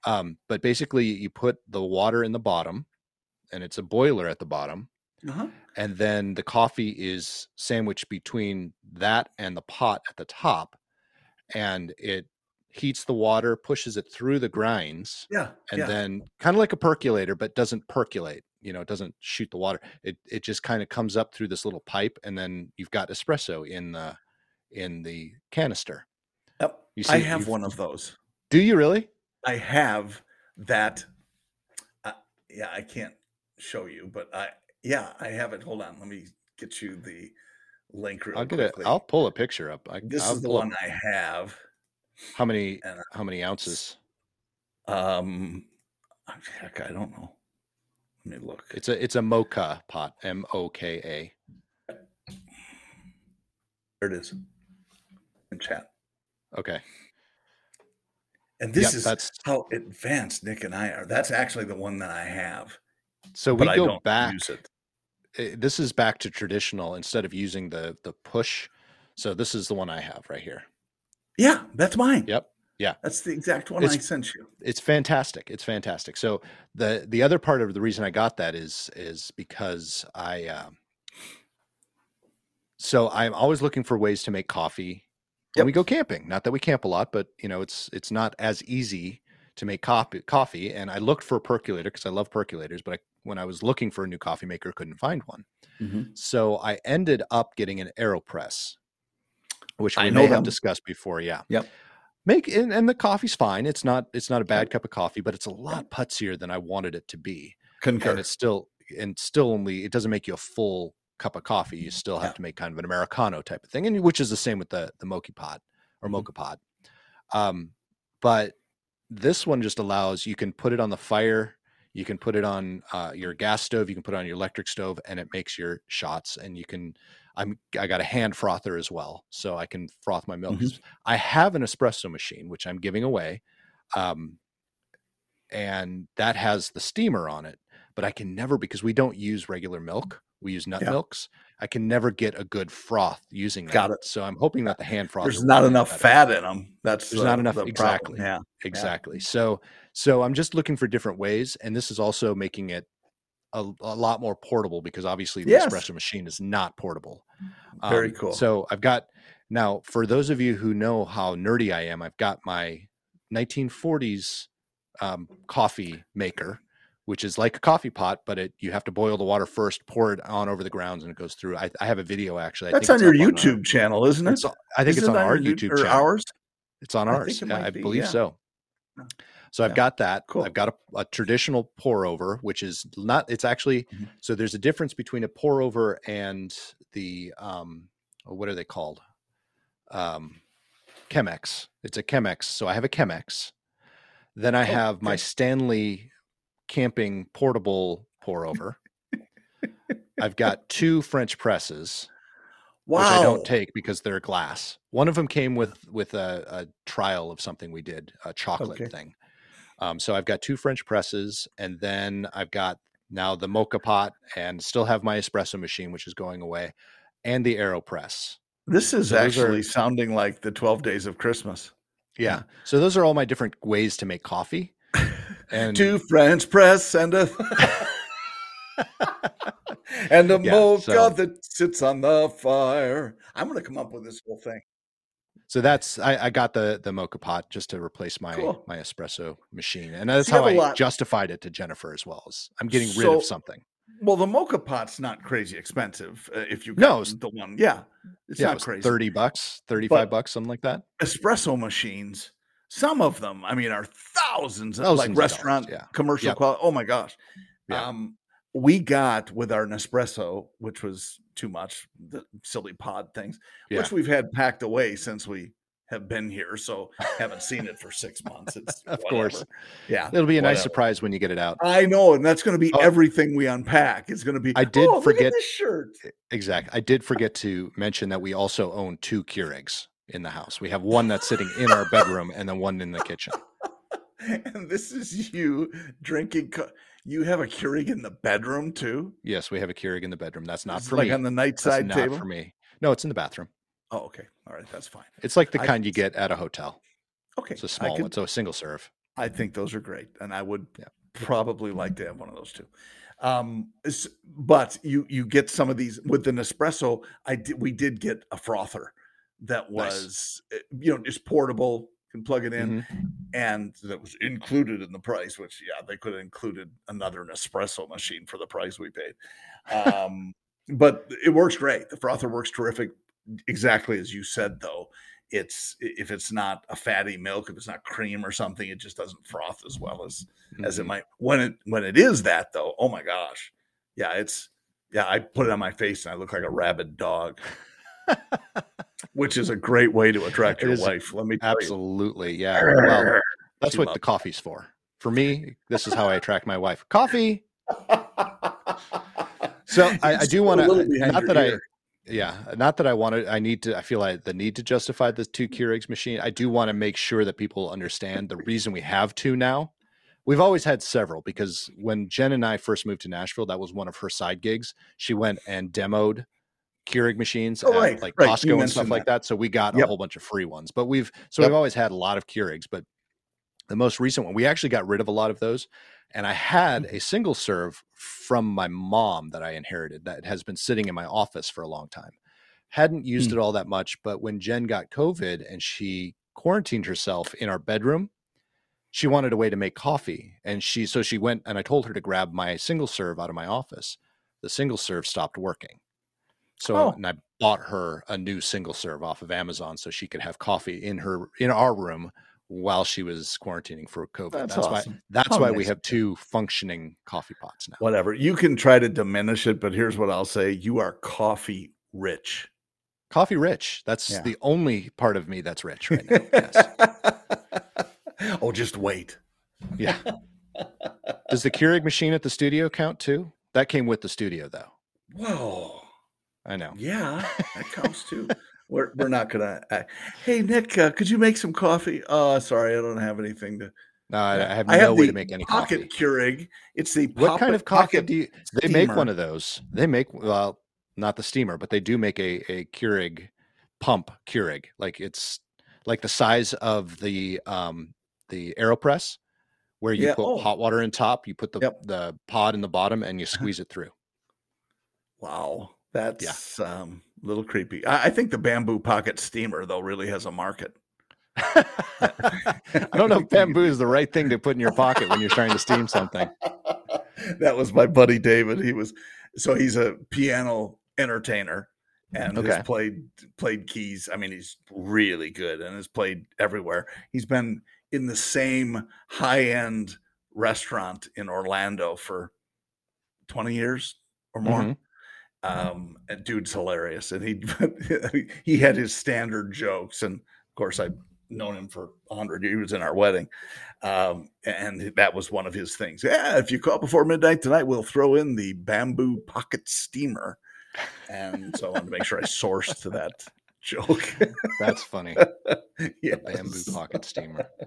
Um, but basically, you put the water in the bottom, and it's a boiler at the bottom, uh-huh. And then the coffee is sandwiched between that and the pot at the top. And it heats the water, pushes it through the grinds. Yeah. And yeah. then kind of like a percolator, but doesn't percolate. You know, it doesn't shoot the water. It it just kind of comes up through this little pipe, and then you've got espresso in the in the canister. Yep. You see, I have one of those. Do you really? I have that. Uh, yeah, I can't show you, but I yeah, I have it. Hold on, let me get you the link. I'll get it. I'll pull a picture up. I, this I'll is the one up. I have. How many? And, how many ounces? Um, heck, I don't know. Let me look. It's a it's a moka pot. M O K A. There it is. In chat. Okay. And this yep, is that's... how advanced Nick and I are. That's actually the one that I have. So we go back. Eh, this is back to traditional instead of using the the push. So this is the one I have right here. Yeah, that's mine. Yep. Yeah. That's the exact one it's, I sent you. It's fantastic. It's fantastic. So the the other part of the reason I got that is is because I um, so I'm always looking for ways to make coffee when yep. we go camping. Not that we camp a lot, but you know, it's it's not as easy to make coffee coffee and I looked for a percolator because I love percolators, but I when I was looking for a new coffee maker, couldn't find one. Mm-hmm. So I ended up getting an AeroPress, which we I may have discussed before. Yeah. Yep. Make and, and, the coffee's fine. It's not it's not a bad cup of coffee, but it's a lot putsier than I wanted it to be. Concur. And it's still and still only it doesn't make you a full cup of coffee. You still have yeah. to make kind of an Americano type of thing, and which is the same with the the mochi pot or mm-hmm. moka pot. Um, but this one just allows you can put it on the fire you can put it on uh, your gas stove you can put it on your electric stove and it makes your shots and you can i'm i got a hand frother as well so i can froth my milk mm-hmm. i have an espresso machine which i'm giving away um, and that has the steamer on it but i can never because we don't use regular milk we use nut yeah. milks I can never get a good froth using that. Got it. So I'm hoping that the hand froth. There's not enough fat in them. That's there's the, not enough. The exactly. Problem. Yeah. Exactly. Yeah. So so I'm just looking for different ways, and this is also making it a, a lot more portable because obviously the yes. espresso machine is not portable. Very um, cool. So I've got now for those of you who know how nerdy I am, I've got my 1940s um, coffee maker which is like a coffee pot, but it you have to boil the water first, pour it on over the grounds, and it goes through. I, I have a video actually. I That's on your YouTube on channel, isn't it? I think isn't it's on our YouTube channel. Ours? It's on ours. I, I believe yeah. so. So I've yeah. got that. Cool. I've got a, a, traditional pour over, which is not. It's actually mm-hmm. so. There's a difference between a pour over and the um, what are they called? Um, Chemex. It's a Chemex. So I have a Chemex. Then I oh, have okay. my Stanley camping portable pour over. I've got two French presses, wow. which I don't take because they're glass. One of them came with with a, a trial of something we did, a chocolate okay. thing. Um, so I've got two French presses, and then I've got now the moka pot, and still have my espresso machine, which is going away, and the Aeropress. This is So those are- actually sounding like the 12 days of Christmas. Yeah. So those are all my different ways to make coffee. And Two French press and a [laughs] and a Yeah, mocha so- that sits on the fire. I'm going to come up with this whole thing. so that's I, I got the the moka pot just to replace my Cool. my espresso machine, and that's you how I lot- justified it to Jennifer as well. As I'm getting rid So- of something. Well, the mocha pot's not crazy expensive uh, if you No, the one. Yeah, it's yeah, it not was crazy. thirty bucks, thirty five bucks, something like that. espresso machines. Some of them, I mean, are thousands, of Thousands like of dollars, restaurant yeah. commercial Yep. quality. Oh my gosh! Yeah. Um, we got with our Nespresso, which was too much, the silly pod things, Yeah. which we've had packed away since we have been here, so haven't seen it for six months. It's [laughs] Of whatever. course. yeah. It'll be a nice surprise when you get it out. I know, and that's going to be Oh. everything we unpack. It's going to be. I did "Oh, forget- this shirt. Exactly. I did forget to mention that we also own two Keurigs in the house. We have one that's sitting in our bedroom and then one in the kitchen. [laughs] and this is you drinking. Co- you have a Keurig in the bedroom too. Yes, we have a Keurig in the bedroom. That's not It's for like me. on the night That's side not table. for me. No, it's in the bathroom. Oh, okay. All right, that's fine. It's like the I- kind you get at a hotel. Okay, It's a small could- one, so a single serve. I think those are great, and I would Yeah. probably like to have one of those too. Um, but you you get some of these with the Nespresso. I did we did get a frother that was uh, you know just portable, can plug it in, Mhm. and that was included in the price. Which yeah, they could have included another Nespresso machine for the price we paid. Um, [laughs] but it works great. The frother works terrific. Exactly as you said, though. It's if it's not a fatty milk, if it's not cream or something, it just doesn't froth as well as as it Mhm. might. When it when it is that though, oh my gosh, yeah, it's yeah. I put it on my face and I look like a rabid dog, [laughs] which is a great way to attract your wife. Let me Absolutely. Yeah. Well, [laughs] that's She what the coffee's for. For me, this is how I attract my wife. Coffee. So [laughs] I, I do want to not that I yeah, not that I want to I need to I feel like the need to justify the two Keurigs machine. I do want to make sure that people understand the reason we have two now. We've always had several because when Jen and I first moved to Nashville, that was one of her side gigs. She went and demoed Keurig machines Oh, right, like right. You Costco and stuff mentioned like that. So we got a whole bunch of free ones. But we've so Yep. we've always had a lot of Keurigs, but the most recent one, we actually got rid of a lot of those. And I had Mm-hmm. a single serve from my mom that I inherited that has been sitting in my office for a long time. Hadn't used Hmm. it all that much, but when Jen got COVID and she quarantined herself in our bedroom, she wanted a way to make coffee. And she so she went and I told her to grab my single serve out of my office. The single serve stopped working. So Oh. and I bought her a new single serve off of Amazon so she could have coffee in her in our room while she was quarantining for COVID. That's That's, why that's How why nice we have two functioning coffee pots now. Whatever. You can try to diminish it, but here's what I'll say: you are coffee rich. Coffee rich. That's Yeah. the only part of me that's rich right now. Yes. [laughs] oh, just wait. Yeah. Does the Keurig machine at the studio count too? That came with the studio though. Whoa. I know. Yeah, that counts too. [laughs] We're we're not gonna. Hey Nick, uh, could you make some coffee? Oh, sorry, I don't have anything to. No, I, I have I no have way to make any pocket coffee. Keurig. It's the What kind of coffee pocket do you? They make one of those. They make well, not the steamer, but they do make a a Keurig pump Keurig. Like it's like the size of the um the Aeropress, where you Yeah, put oh. hot water in top, you put the Yep. the pod in the bottom, and you squeeze it through. Wow, that's um, a little creepy. I, I think the bamboo pocket steamer though really has a market. [laughs] I don't know if bamboo is the right thing to put in your pocket when you're trying to steam something. [laughs] that was my buddy David. He was so he's a piano entertainer and Okay. has played played keys. I mean, he's really good and has played everywhere. He's been in the same high end restaurant in Orlando for twenty years or more. Mhm. Um, and dude's hilarious, and he [laughs] he had his standard jokes, and of course I've known him for a hundred years. He was in our wedding, um, and that was one of his things. Yeah, if you call before midnight tonight, we'll throw in the bamboo pocket steamer, and so I wanted to make sure I sourced to that joke. That's funny. [laughs] yeah, Bamboo pocket steamer. [laughs]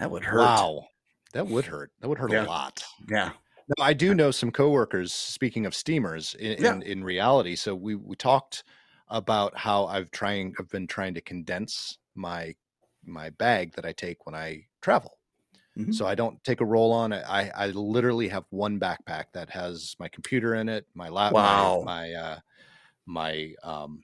That would hurt. Wow. that would hurt. That would hurt Yeah. a lot. Yeah. No, I do know some coworkers. Speaking of steamers, in, Yeah. in, in reality, so we we talked about how I've trying I've been trying to condense my my bag that I take when I travel. Mhm. So I don't take a roll on. I I literally have one backpack that has my computer in it, my laptop, Wow. my my, uh, my um,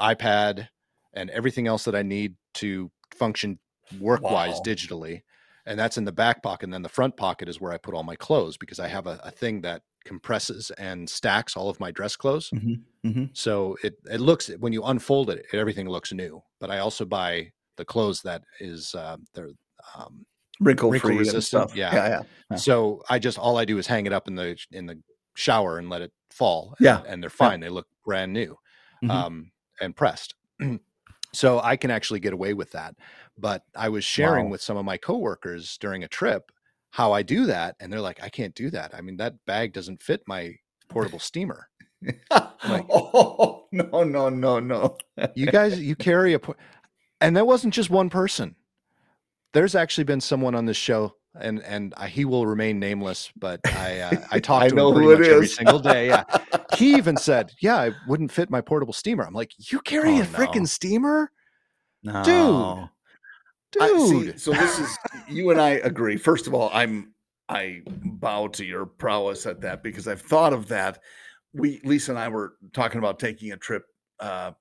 iPad, and everything else that I need to function work wise Wow. digitally. And that's in the back pocket. And then the front pocket is where I put all my clothes because I have a, a thing that compresses and stacks all of my dress clothes. Mm-hmm. So it, it looks when you unfold it, everything looks new. But I also buy the clothes that is uh, they're um, Wrinkle, Wrinkle free and resistant, stuff. yeah. Yeah. Yeah. Yeah. so I just all I do is hang it up in the in the shower and let it fall. Yeah. and, and they're fine. They look brand new Mhm. um, and pressed. [clears throat] so I can actually get away with that. But I was sharing Wow. with some of my coworkers during a trip how I do that, and they're like, "I can't do that. I mean, that bag doesn't fit my portable steamer." Like- [laughs] oh no no no no! You guys, you carry a, por- and that wasn't just one person. There's actually been someone on this show, and and I, he will remain nameless, but I uh, I [laughs] talk I to know him pretty much every single day. Yeah, [laughs] he even said, "Yeah, I wouldn't fit my portable steamer." I'm like, "You carry Oh, a freaking no. steamer, No. dude?" I- see, Dude, so this is you and I agree. First of all, I'm I bow to your prowess at that because I've thought of that. We Lisa and I were talking about taking a trip uh,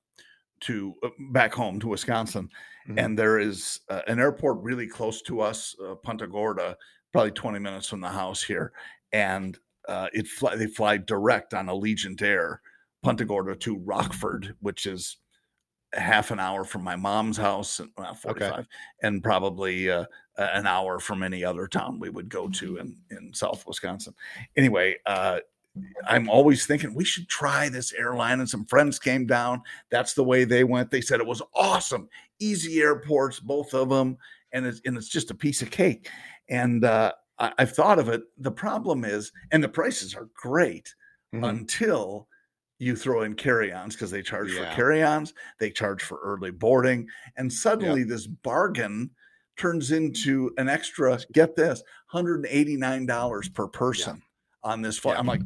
to uh, back home to Wisconsin, Mhm. and there is uh, an airport really close to us, uh, Punta Gorda, probably 20 minutes from the house here, and uh, it fly, they fly direct on Allegiant Air, Punta Gorda to Rockford, which is half an hour from my mom's house, and well, 45, and probably uh, an hour from any other town we would go to in, in South Wisconsin. Anyway, uh, I'm always thinking we should try this airline, and some friends came down. That's the way they went. They said it was awesome, easy airports, both of them, and it's and it's just a piece of cake. And uh, I, I've thought of it. The problem is, and the prices are great Mhm. until you throw in carry-ons because they charge Yeah. for carry-ons, they charge for early boarding, and suddenly this bargain turns into an extra. Get this, hundred and eighty-nine dollars per person on this flight. Yeah. I'm like,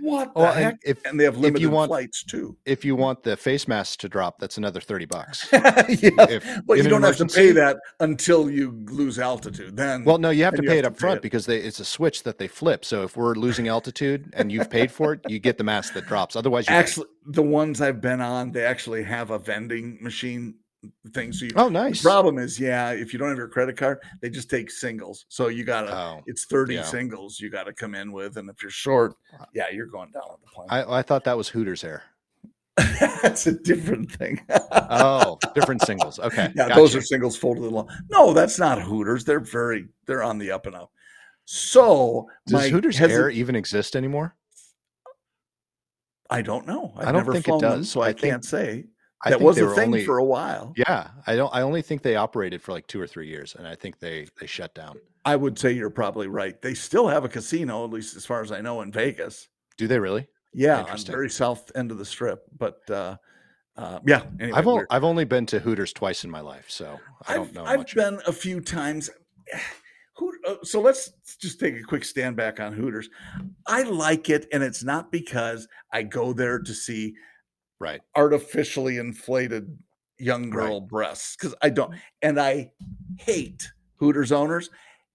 what the Well, and heck? if And they have you limited want- flights too. if you want the face mask to drop, that's another thirty bucks. [laughs] yeah, If but you don't have to pay that until you lose altitude. Then, Well, no, you have to you pay have it up pay front it. because they, it's a switch that they flip. So if we're losing altitude and you've paid for it, you get the mask that drops. Otherwise, you actually, the ones I've been on, they actually have a vending machine thing. So you, oh, The nice. problem is, yeah, if you don't have your credit card, they just take singles. So you gotta, Oh, it's 30 yeah. singles you gotta come in with. And if you're short, yeah, you're going down on the plane. I, I thought that was Hooters Air. [laughs] that's a different thing. Oh, [laughs] different singles. Okay, yeah, those are singles folded along. No, that's not Hooters. They're very, they're on the up and up. So Does my Hooters hesi- Air even exist anymore? I don't know. I've I don't never think it flown them, does. so I, I think- can't say. I that was a thing only- for a while. Yeah, I don't. I only think they operated for like two or three years, and I think they they shut down. I would say you're probably right. They still have a casino, at least as far as I know, in Vegas. Do they really? Yeah, on the very south end of the strip. But uh, uh, yeah, anyway, I've o- I've only been to Hooters twice in my life, so I don't know I've much. been a few times. [sighs] Who, uh, so let's just take a quick stand back on Hooters. I like it, and it's not because I go there to see right. artificially inflated young girl breasts because I don't, mm-hmm. and I hate Hooters owners,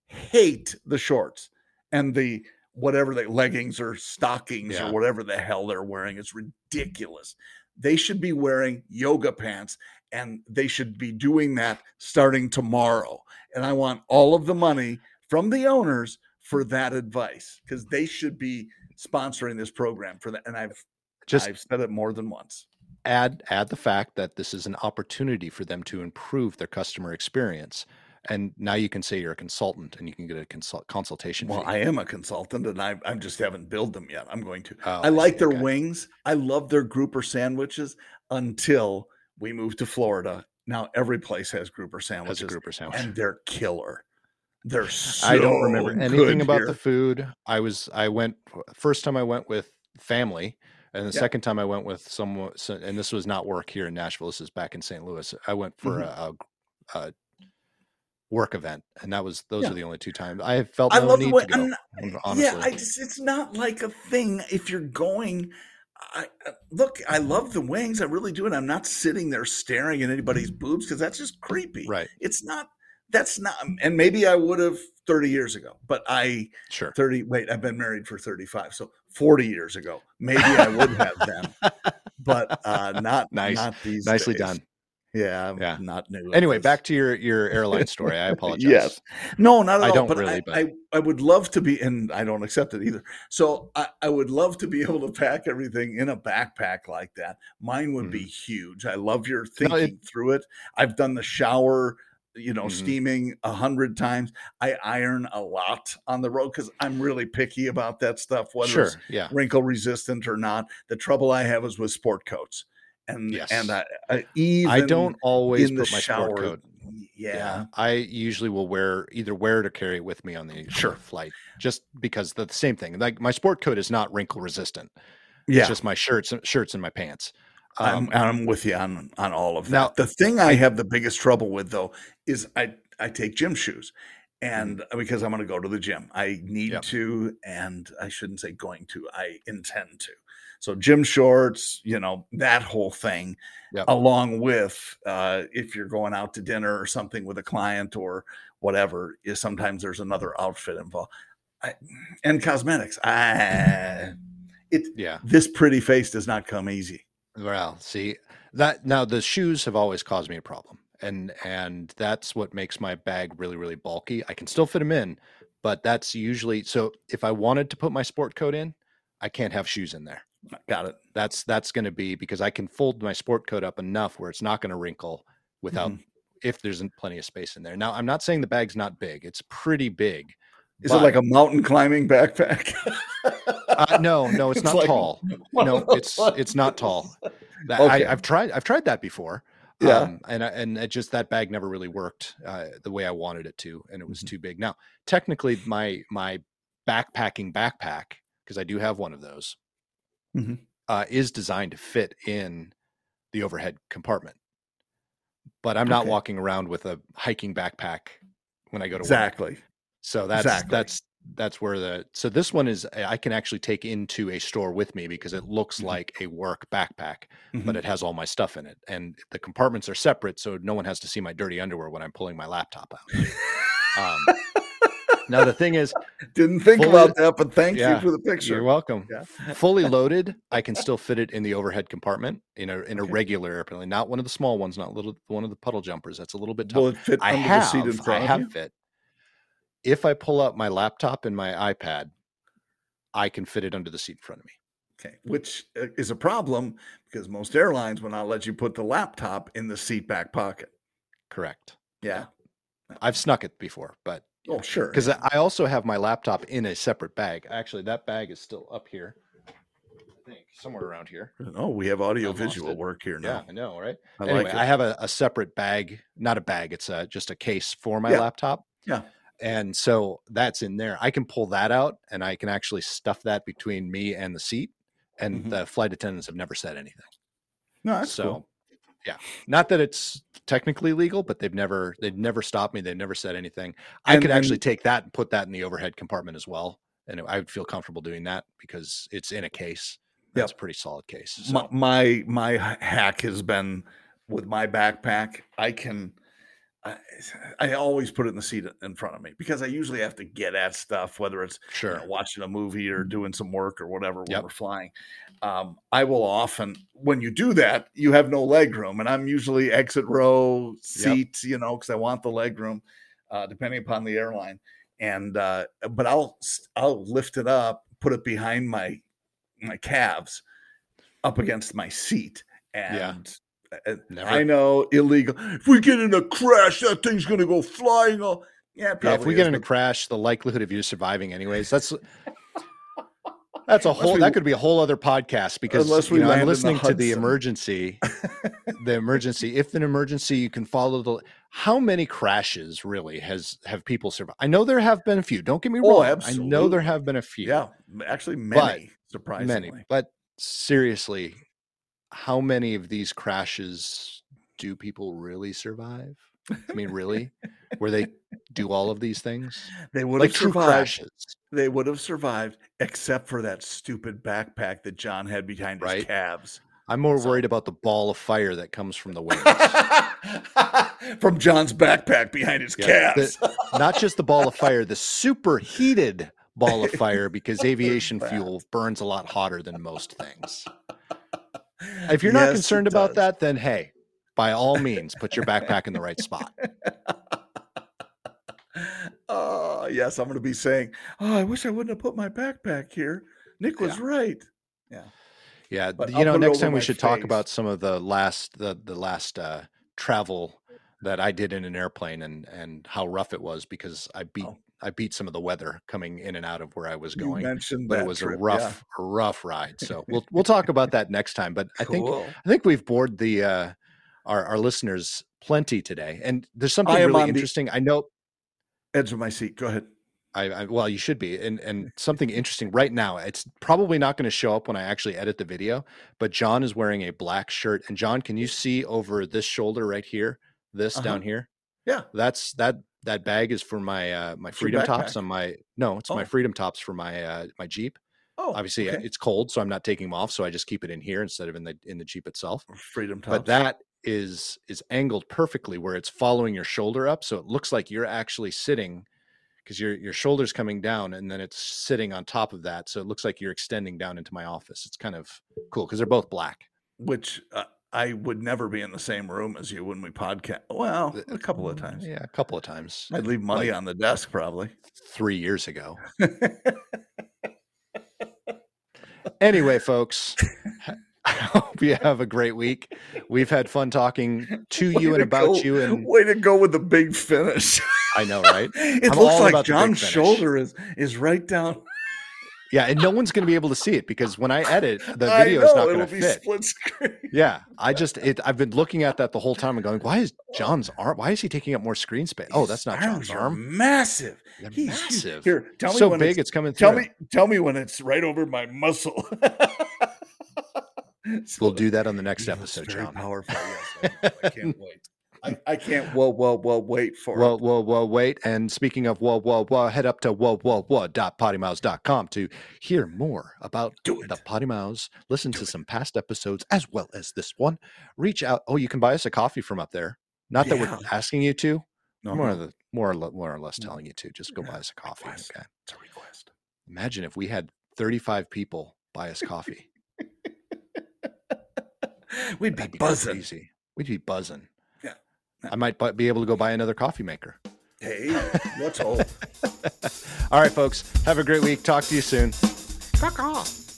hate the shorts and the whatever they leggings or stockings Yeah. or whatever the hell they're wearing. It's ridiculous. They should be wearing yoga pants and they should be doing that starting tomorrow. And I want all of the money from the owners for that advice because they should be sponsoring this program for that. And I've Just I've said it more than once. add add the fact that this is an opportunity for them to improve their customer experience and now you can say you're a consultant and you can get a consult, consultation Well, fee. I am a consultant and I, I just haven't billed them yet. I'm going to. Oh, I like their okay. wings. I love their grouper sandwiches until we moved to Florida. Now every place has grouper sandwiches a grouper sandwich and they're killer. They're so i don't remember anything about here. the food i was i went first time i went with family and the Yeah. second time i went with someone and this was not work here in nashville this is back in st louis i went for Mhm. a, a, a work event, and that was those Yeah. are the only two times I have felt I no love the need way. to go. Honestly, yeah, I just it's not like a thing if you're going. I, I- look, I love the wings, I really do, and I'm not sitting there staring at anybody's boobs because that's just creepy. right, It's not. That's not. And maybe I would have 30 years ago, but I sure. 30. Wait, I've been married for 35, so 40 years ago, maybe I would have then, [laughs] but uh, not Nice. Not these. Nicely days. done. Yeah, Yeah. not new. Anyway, back to your your airline story. I [laughs] apologize. Yes. No, not at I all. don't but really, I, but- I, I would love to be, and I don't accept it either. So I, I would love to be able to pack everything in a backpack like that. Mine would be huge. I love your Mm-hmm. No, it- thinking through it. I've done the shower, you know, Mhm. steaming a hundred times. I iron a lot on the road because I'm really picky about that stuff, whether Sure. it's Yeah. wrinkle resistant or not. The trouble I have is with sport coats. And Yes. and I, I even I don't always put my shower. sport coat. Yeah. I usually will wear either wear it or carry it with me on the Sure. flight, just because the, the same thing. Like my sport coat is not wrinkle resistant. Yeah. It's just my shirts shirts and my pants. I'm, Um, I'm with you on on all of that. now- the thing I have the biggest trouble with though is I I take gym shoes, and because I'm going to go to the gym, I need Mm-hmm. Yep. to, and I shouldn't say going to, I intend to. So gym shorts, you know that whole thing, Yep. along with uh, if you're going out to dinner or something with a client or whatever, is sometimes there's another outfit involved, I, and cosmetics. I it yeah. this pretty face does not come easy. Well, see that now the shoes have always caused me a problem, and and that's what makes my bag really really bulky. I can still fit them in, but that's usually so. If I wanted to put my sport coat in, I can't have shoes in there. Got it. That's that's going to be because I can fold my sport coat up enough where it's not going to wrinkle without Mm-hmm. if there's plenty of space in there. Now I'm not saying the bag's not big; it's pretty big. Is but- it like a mountain climbing backpack? [laughs] Uh, no, no, it's, not like tall. [laughs] No, it's it's not tall. That, Okay. I, I've tried I've tried that before. Yeah. Um, and I- and it just that bag never really worked uh, the way I wanted it to, and it was Mhm. too big. Now, technically, my my backpacking backpack because I do have one of those Mhm. uh, is designed to fit in the overhead compartment. But I'm not Okay. walking around with a hiking backpack when I go to work. So that's Exactly. that's that's where the so this one is I can actually take into a store with me because it looks Mhm. like a work backpack, Mhm. but it has all my stuff in it, and the compartments are separate, so no one has to see my dirty underwear when I'm pulling my laptop out. Um, now the thing is, [laughs] Didn't think fully- about that, but thank Yeah, you for the picture. you're welcome. Yeah. Fully [laughs] loaded, I can still fit it in the overhead compartment in a in a regular airplane, not one of the small ones, not little one of the puddle jumpers. That's a little bit tough. Will it fit I under have, the seat in I have you? fit. If I pull out my laptop and my iPad, I can fit it under the seat in front of me. Okay, which uh, is a problem because most airlines will not let you put the laptop in the seat back pocket. Correct. Yeah. I've snuck it before, but Oh, sure. because I also have my laptop in a separate bag. Actually, that bag is still up here. I think somewhere around here. Oh, we have audio visual work here now. Yeah. I know, right? I anyway, like. I have a, a separate bag, not a bag. It's a, just a case for my Yeah. laptop. Yeah. And so that's in there. I can pull that out and I can actually stuff that between me and the seat. And Mhm. the flight attendants have never said anything. no, that's so cool. yeah. Not that it's technically legal, but they've never they've never stopped me. They've never said anything. I And- could actually and- take that and put that in the overhead compartment as well. And I would feel comfortable doing that because it's in a case. That's a pretty solid case. So, my, my my hack has been with my backpack. I can. I, [sighs] I always put it in the seat in front of me because I usually have to get at stuff, whether it's you know, watching a movie or doing some work or whatever when Yep. we're flying. Um, I will often, when you do that, you have no leg room, and I'm usually exit row seats, you know, because I want the leg room, uh, depending upon the airline. And uh, but I'll I'll lift it up, put it behind my my calves, up against my seat, and. Never- I know illegal. If we get in a crash, that thing's gonna go flying. All yeah, Yeah, if we get is, in a crash, the likelihood of you surviving, anyways, that's that's a whole we- that could be a whole other podcast because Unless you we know, land I'm the listening to the emergency, [laughs] the emergency. If an emergency, you can follow the. How many crashes really has have people survived? I know there have been a few. Don't get me Oh, wrong. I know there have been a few. Yeah, actually, many. surprisingly, many. But seriously, how many of these crashes do people really survive? I mean, really? Where they do all of these things? They would Like have true survived. crashes, They would have survived, except for that stupid backpack that John had behind his Right. calves. I'm more So- worried about the ball of fire that comes from the wings. [laughs] From John's backpack behind his Yeah, calves. [laughs] Not just the ball of fire, the superheated ball of fire, because [laughs] aviation fuel burns a lot hotter than most things. If you're not Yes, it concerned about that, then hey, by all means, put your backpack in the right spot. [laughs] Oh, yes, I'm going to be saying, "Oh, I wish I wouldn't have put my backpack here." Nick was right. Yeah, But you I'll know, next time we should talk about some of the last the the last uh, travel that I did in an airplane and and how rough it was because I beat Oh. I beat some of the weather coming in and out of where I was You going. mentioned But that it was trip, a rough a rough ride. So we'll we'll talk about [laughs] that next time. But I think I think we've bored the uh, our our listeners plenty today. And there's something really interesting. I know edge of my seat. Go ahead. I, I well, you should be, and and [laughs] something interesting right now. It's probably not going to show up when I actually edit the video, but John is wearing a black shirt. And John, can you see over this shoulder right here, this Uh-huh. down here? Yeah. That's that that bag is for my uh my freedom tops on my no, it's my Oh. freedom tops for my uh my Jeep. Oh, Obviously, uh, okay. it's cold, so I'm not taking them off. So I just keep it in here instead of in the in the Jeep itself. freedom tops. But that is is angled perfectly where it's following your shoulder up, so it looks like you're actually sitting because your your shoulders coming down and then it's sitting on top of that, so it looks like you're extending down into my office. It's kind of cool because they're both black. which uh, I would never be in the same room as you when we podcast. Well, a couple of times. Yeah, a couple of times. I'd leave money Like- on the desk probably. Three years ago. [laughs] Anyway, folks, I hope you have a great week. We've had fun talking to [laughs] Way you and to about go- you, and way to go with the big finish. I know, right? [laughs] it I'm looks like about the big John's shoulder is is right down. Yeah, and no one's going to be able to see it because when I edit, the video is not going to fit. split screen. Yeah, I just it. I've been looking at that the whole time and going, "Why is John's arm? Why is he taking up more screen space? Oh, that's not John's arm. Massive. They're He's massive. Here, tell me so when big, it's, it's coming through. tell me tell me when it's right over my muscle. We'll [laughs] do that on the next episode, very John. Powerful. Yes, I. [laughs] I can't wait. I, I can't. Whoa, whoa, whoa! Wait for Whoa, it. whoa, whoa, wait. And speaking of whoa, whoa, whoa, head up to whoa, whoa, whoa dot poddimouths.com to hear more about Do the it. Potty Mouse, listen to some past episodes as well as this one. Reach out. Oh, you can buy us a coffee from up there. Not that we're asking you to, No, more, no, the, more, or le- more or less telling you to. Just go Yeah, buy us a coffee. request. Okay. it's a request. Imagine if we had 35 people buy us coffee. [laughs] We'd be be buzzing. crazy. We'd be buzzing. Yeah. I might be able to go buy another coffee maker. Hey, let's hope. [laughs] All right, folks. Have a great week. Talk to you soon. Fuck off.